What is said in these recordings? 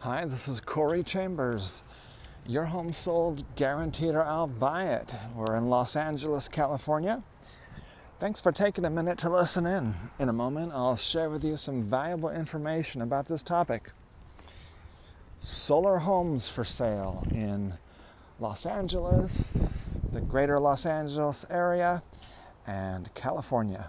Hi, this is Corey Chambers. Your home sold, guaranteed, or I'll buy it. We're in Los Angeles, California. Thanks for taking a minute to listen in. In a moment, I'll share with you some valuable information about this topic. Solar homes for sale in Los Angeles, the greater Los Angeles area, and California.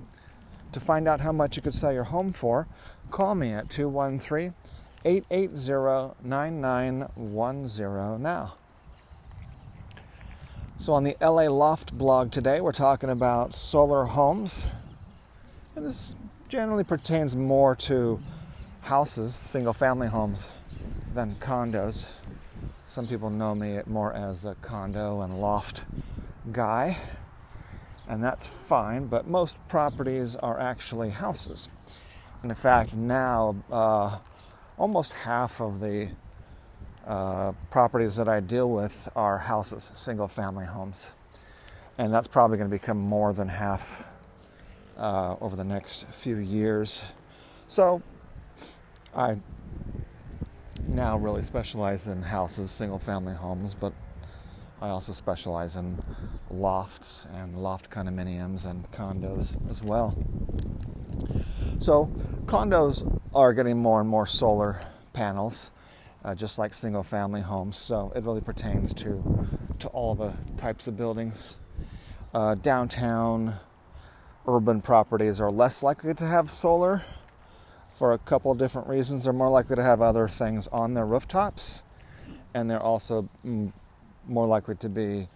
To find out how much you could sell your home for, call me at 213 880 9910 now. So, on the LA Loft blog today, we're talking about solar homes. And this generally pertains more to houses, single family homes, than condos. Some people know me more as a condo and loft guy and that's fine, but most properties are actually houses. And in fact, now uh, almost half of the uh, properties that I deal with are houses, single family homes. And that's probably going to become more than half uh, over the next few years. So I now really specialize in houses, single family homes, but I also specialize in lofts and loft condominiums and condos as well. So, condos are getting more and more solar panels, uh, just like single family homes. So, it really pertains to, to all the types of buildings. Uh, downtown urban properties are less likely to have solar for a couple different reasons. They're more likely to have other things on their rooftops, and they're also mm, more likely to be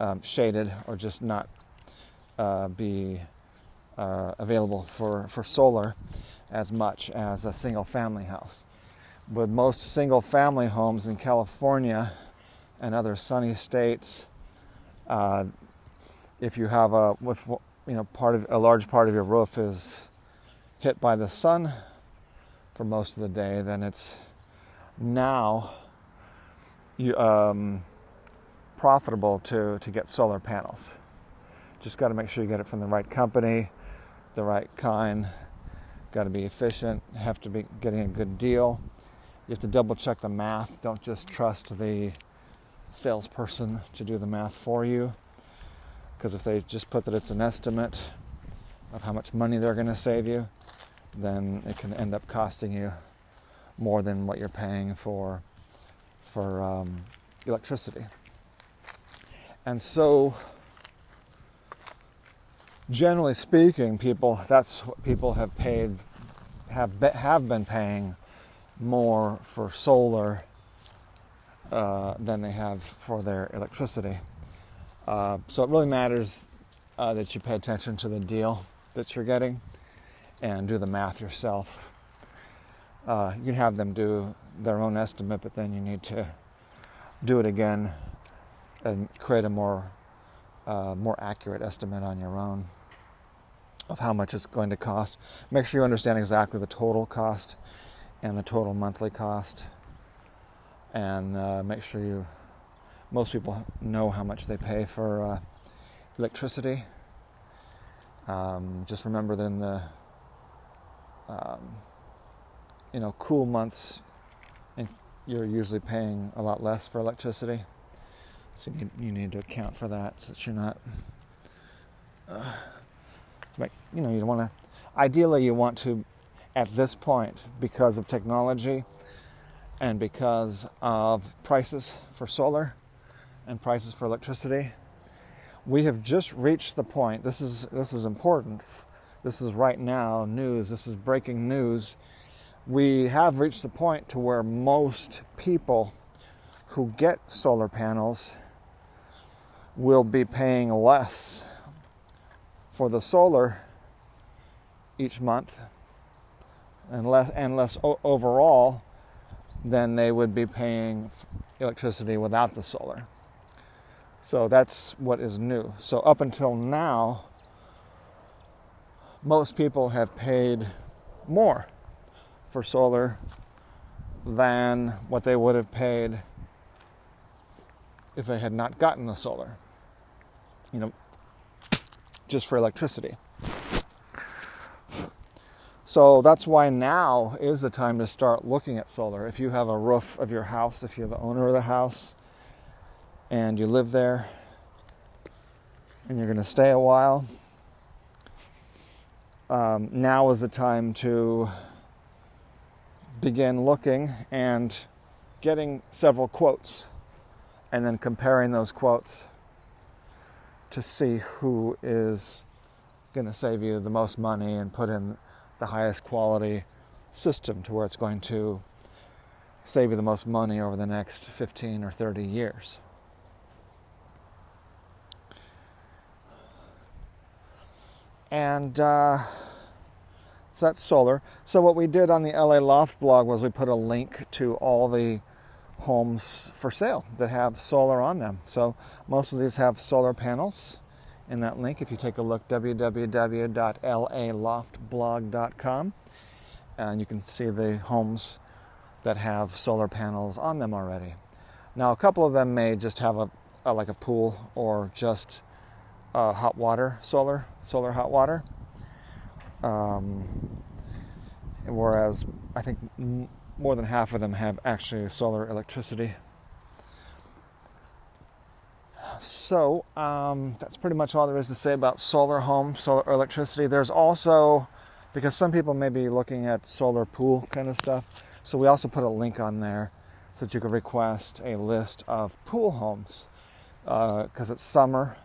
um, shaded or just not uh, be uh, available for, for solar as much as a single family house. With most single family homes in California and other sunny states, uh, if you have a with you know part of a large part of your roof is hit by the sun for most of the day, then it's now you um, profitable to, to get solar panels. Just got to make sure you get it from the right company, the right kind. Got to be efficient, have to be getting a good deal. You have to double check the math. Don't just trust the salesperson to do the math for you. Because if they just put that it's an estimate of how much money they're going to save you, then it can end up costing you more than what you're paying for for um, electricity. And so, generally speaking, people that's what people have paid have be, have been paying more for solar uh, than they have for their electricity. Uh, so it really matters uh, that you pay attention to the deal that you're getting and do the math yourself. Uh, you can have them do their own estimate, but then you need to do it again and create a more uh, more accurate estimate on your own of how much it's going to cost. Make sure you understand exactly the total cost and the total monthly cost, and uh, make sure you. Most people know how much they pay for uh, electricity. Um, just remember that in the um, you know cool months, you're usually paying a lot less for electricity. So you need, you need to account for that so that you're not, uh, you know, you want to, ideally, you want to, at this point, because of technology and because of prices for solar and prices for electricity, we have just reached the point. This is this is important. This is right now news. This is breaking news. We have reached the point to where most people who get solar panels will be paying less for the solar each month and less and less o- overall than they would be paying electricity without the solar. So that's what is new. So up until now, most people have paid more for solar than what they would have paid if they had not gotten the solar. You know, just for electricity. So that's why now is the time to start looking at solar. If you have a roof of your house, if you're the owner of the house and you live there and you're going to stay a while, um, now is the time to begin looking and getting several quotes and then comparing those quotes to see who is going to save you the most money and put in the highest quality system to where it's going to save you the most money over the next 15 or 30 years. And uh, so that's solar. So, what we did on the LA Loft blog was we put a link to all the homes for sale that have solar on them. So, most of these have solar panels in that link if you take a look www.laloftblog.com and you can see the homes that have solar panels on them already. Now a couple of them may just have a, a like a pool or just uh, hot water solar solar hot water. Um, whereas I think more than half of them have actually solar electricity so um, that's pretty much all there is to say about solar home, solar electricity. There's also, because some people may be looking at solar pool kind of stuff, so we also put a link on there so that you can request a list of pool homes. Because uh, it's summer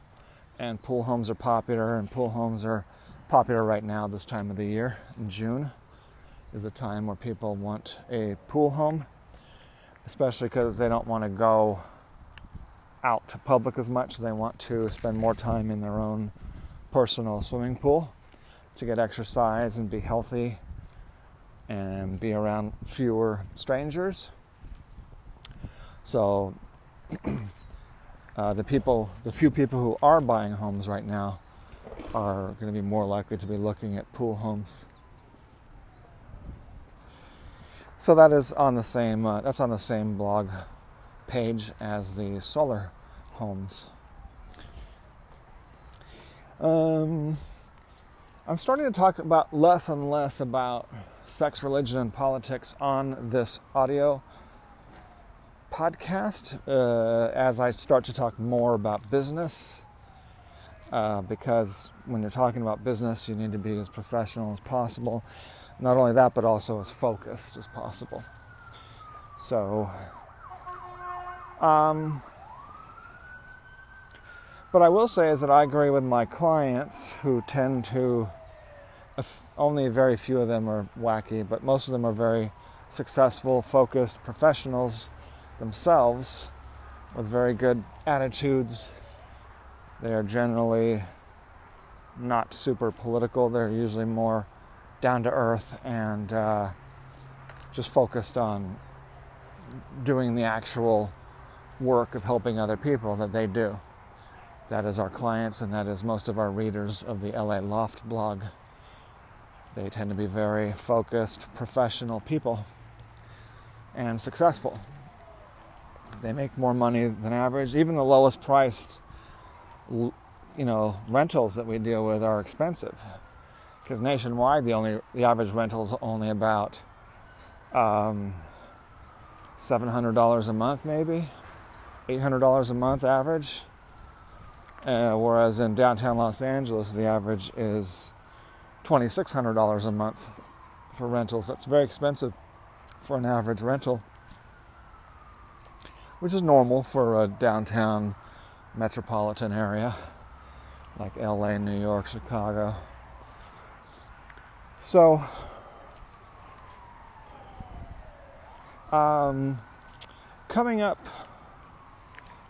and pool homes are popular, and pool homes are popular right now this time of the year. In June is a time where people want a pool home, especially because they don't want to go out to public as much. They want to spend more time in their own personal swimming pool to get exercise and be healthy and be around fewer strangers. So, uh, the people, the few people who are buying homes right now, are going to be more likely to be looking at pool homes. So that is on the same. Uh, that's on the same blog page as the solar homes. Um, I'm starting to talk about less and less about sex, religion, and politics on this audio podcast uh, as I start to talk more about business. Uh, because when you're talking about business, you need to be as professional as possible. Not only that, but also as focused as possible. So, um, what I will say is that I agree with my clients who tend to, only very few of them are wacky, but most of them are very successful, focused professionals themselves with very good attitudes. They are generally not super political, they're usually more down to earth and uh, just focused on doing the actual work of helping other people that they do. That is our clients, and that is most of our readers of the LA Loft blog. They tend to be very focused, professional people and successful. They make more money than average. Even the lowest priced, you know, rentals that we deal with are expensive. Because nationwide, the only the average rental is only about um, seven hundred dollars a month, maybe eight hundred dollars a month average. Uh, whereas in downtown Los Angeles, the average is $2,600 a month for rentals. That's very expensive for an average rental, which is normal for a downtown metropolitan area like LA, New York, Chicago. So, um, coming up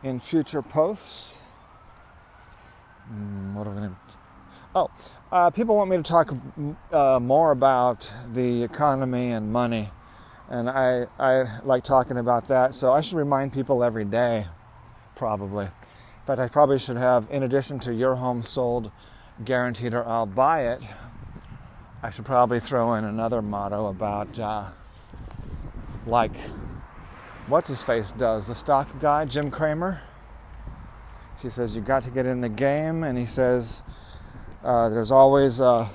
in future posts, Mm, what are we going to? Oh, uh, people want me to talk uh, more about the economy and money And I, I like talking about that, so I should remind people every day, probably. Fact, I probably should have, in addition to your home sold, guaranteed, or I'll buy it, I should probably throw in another motto about, uh, like, what's his face does, the stock guy, Jim Cramer. He says, You got to get in the game, and he says, uh, There's always a,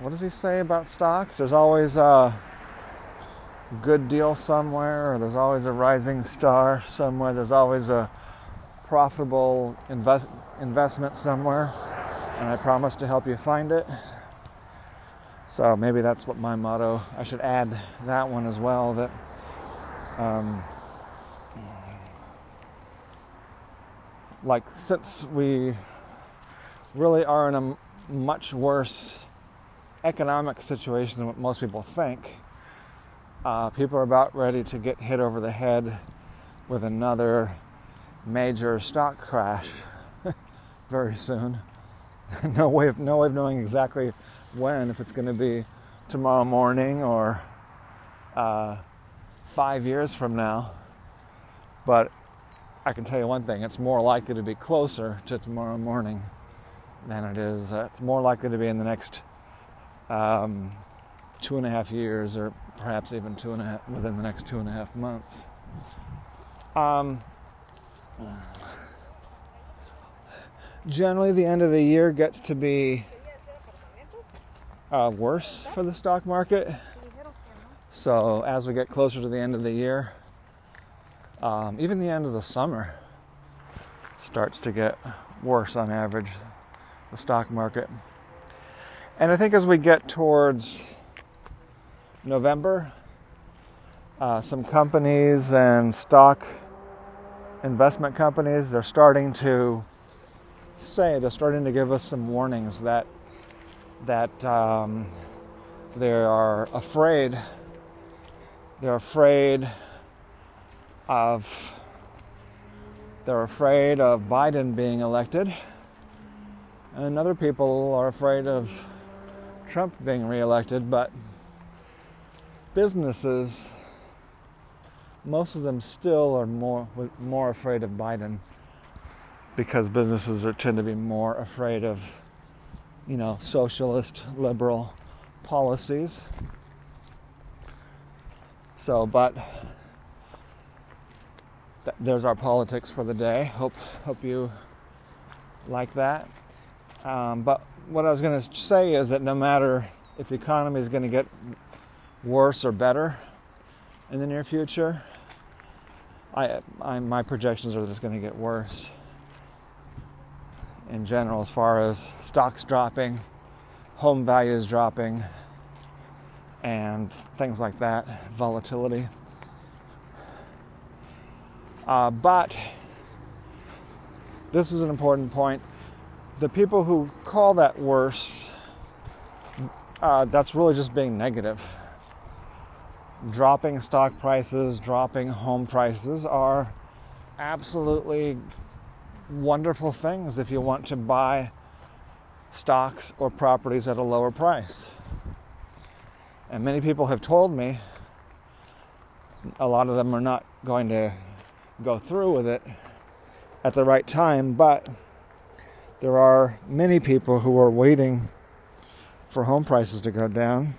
what does he say about stocks? There's always a good deal somewhere, or there's always a rising star somewhere, there's always a profitable invest, investment somewhere, and I promise to help you find it. So maybe that's what my motto. I should add that one as well. That um, like since we really are in a much worse economic situation than what most people think, uh, people are about ready to get hit over the head with another major stock crash very soon. no way of no way of knowing exactly when, if it's going to be tomorrow morning or uh, five years from now. But I can tell you one thing it's more likely to be closer to tomorrow morning than it is. Uh, it's more likely to be in the next um, two and a half years, or perhaps even two and a half within the next two and a half months. Um, generally, the end of the year gets to be uh, worse for the stock market. So as we get closer to the end of the year, um, even the end of the summer starts to get worse on average, the stock market. And I think as we get towards November, uh, some companies and stock investment companies, they're starting to say, they're starting to give us some warnings that that um, they are afraid. They're afraid of. They're afraid of Biden being elected, and other people are afraid of Trump being reelected. But businesses, most of them still are more more afraid of Biden because businesses are tend to be more afraid of you know, socialist liberal policies. So, but th- there's our politics for the day. Hope hope you like that. Um, but what I was going to say is that no matter if the economy is going to get worse or better in the near future, I, I my projections are that it's going to get worse in general as far as stocks dropping, home values dropping, and things like that, volatility. Uh, but this is an important point. The people who call that worse, uh, that's really just being negative. Dropping stock prices, dropping home prices are absolutely wonderful things if you want to buy stocks or properties at a lower price. And many people have told me a lot of them are not going to go through with it at the right time, but there are many people who are waiting for home prices to go down.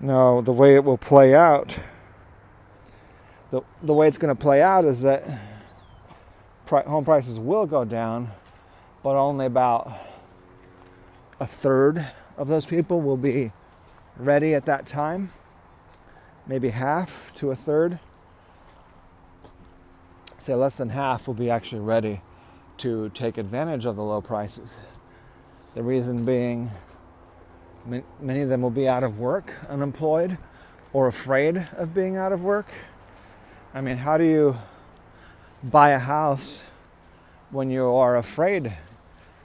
Now, the way it will play out, the, the way it's going to play out is that home prices will go down, but only about a third of those people will be ready at that time. Maybe half to a third. Say less than half will be actually ready to take advantage of the low prices. The reason being, many of them will be out of work, unemployed, or afraid of being out of work. I mean, how do you buy a house when you are afraid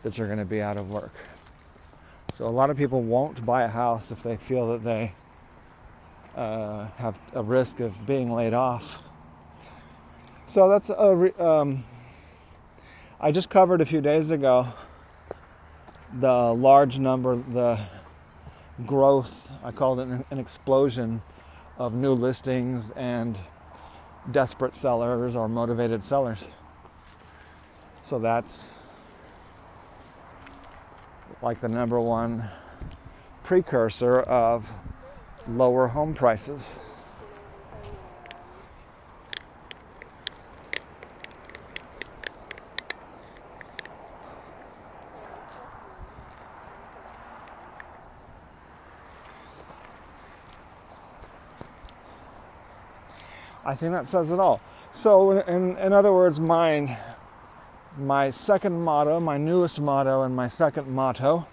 that you're going to be out of work. So a lot of people won't buy a house if they feel that they uh, have a risk of being laid off. So that's a. Re- um, I just covered a few days ago the large number, the growth. I called it an, an explosion of new listings and desperate sellers or motivated sellers. So that's like the number one precursor of lower home prices. I think that says it all. So, in, in other words, mine, my second motto, my newest motto, and my second motto,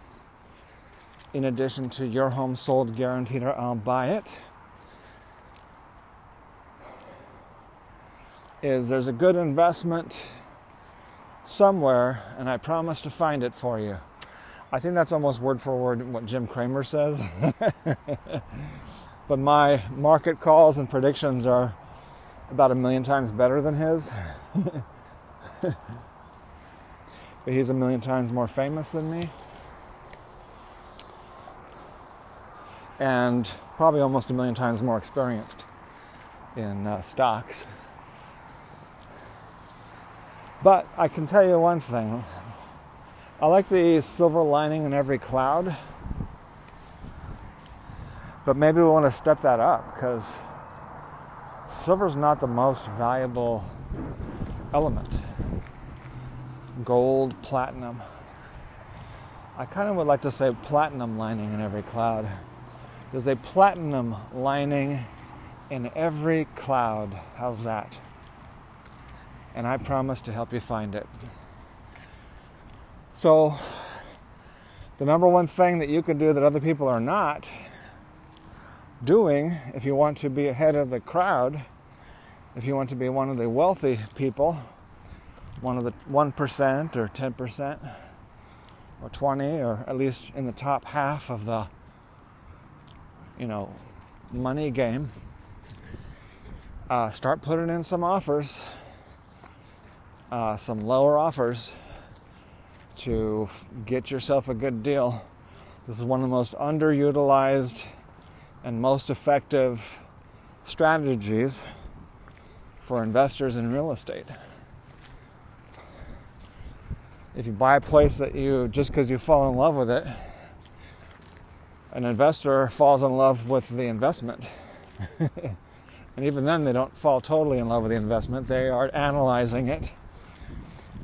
in addition to your home sold guaranteed or I'll buy it, is there's a good investment somewhere, and I promise to find it for you. I think that's almost word for word what Jim Cramer says. but my market calls and predictions are about a million times better than his. but he's a million times more famous than me. And probably almost a million times more experienced in uh, stocks. But I can tell you one thing I like the silver lining in every cloud. But maybe we want to step that up because silver's not the most valuable element. Gold, platinum. I kind of would like to say platinum lining in every cloud. There's a platinum lining in every cloud. How's that? And I promise to help you find it. So, the number one thing that you can do that other people are not doing if you want to be ahead of the crowd, if you want to be one of the wealthy people, one of the 1% or 10% or 20 or at least in the top half of the you know money game uh, start putting in some offers uh, some lower offers to get yourself a good deal. This is one of the most underutilized and most effective strategies for investors in real estate. If you buy a place that you just because you fall in love with it, an investor falls in love with the investment. and even then, they don't fall totally in love with the investment. They are analyzing it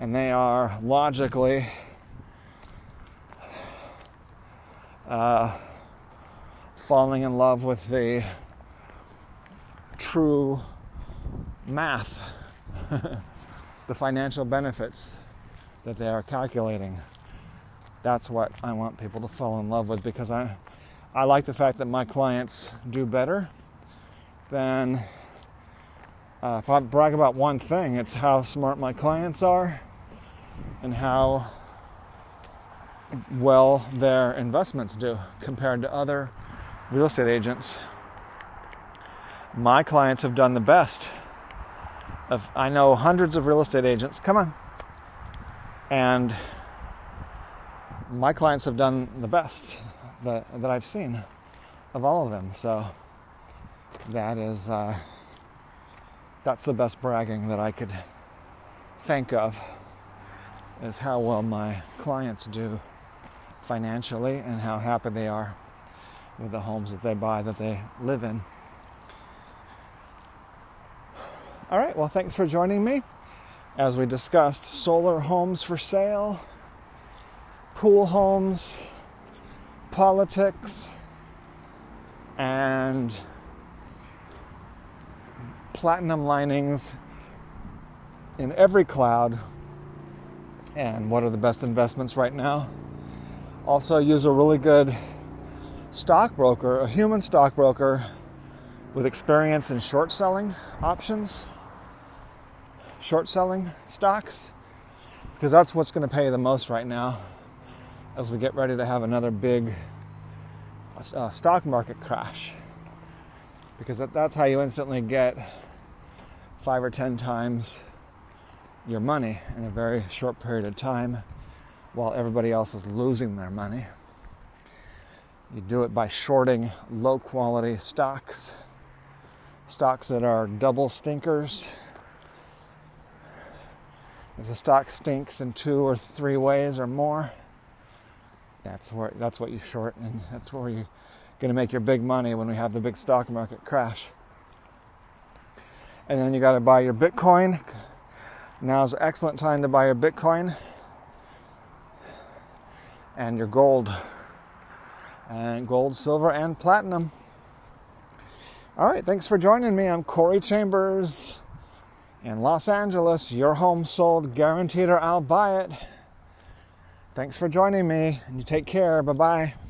and they are logically uh, falling in love with the true math, the financial benefits that they are calculating. That's what I want people to fall in love with because I, I like the fact that my clients do better than uh, if I brag about one thing, it's how smart my clients are and how well their investments do compared to other real estate agents, my clients have done the best. Of, I know hundreds of real estate agents. Come on. And my clients have done the best that, that I've seen of all of them. So that is uh, that's the best bragging that I could think of is how well my clients do financially and how happy they are with the homes that they buy that they live in. All right, well, thanks for joining me as we discussed solar homes for sale, pool homes, politics, and platinum linings in every cloud and what are the best investments right now. Also, use a really good stockbroker, a human stockbroker with experience in short selling options, short selling stocks, because that's what's going to pay the most right now as we get ready to have another big uh, stock market crash. Because that, that's how you instantly get five or ten times your money in a very short period of time while everybody else is losing their money. You do it by shorting low quality stocks stocks that are double stinkers. If the stock stinks in two or three ways or more, that's where that's what you short, and that's where you're going to make your big money when we have the big stock market crash. And then you got to buy your Bitcoin. Now's an excellent time to buy your Bitcoin and your gold, and gold, silver, and platinum. All right, thanks for joining me. I'm Corey Chambers in Los Angeles. Your home sold, guaranteed, or I'll buy it. Thanks for joining me, and you take care. Bye bye.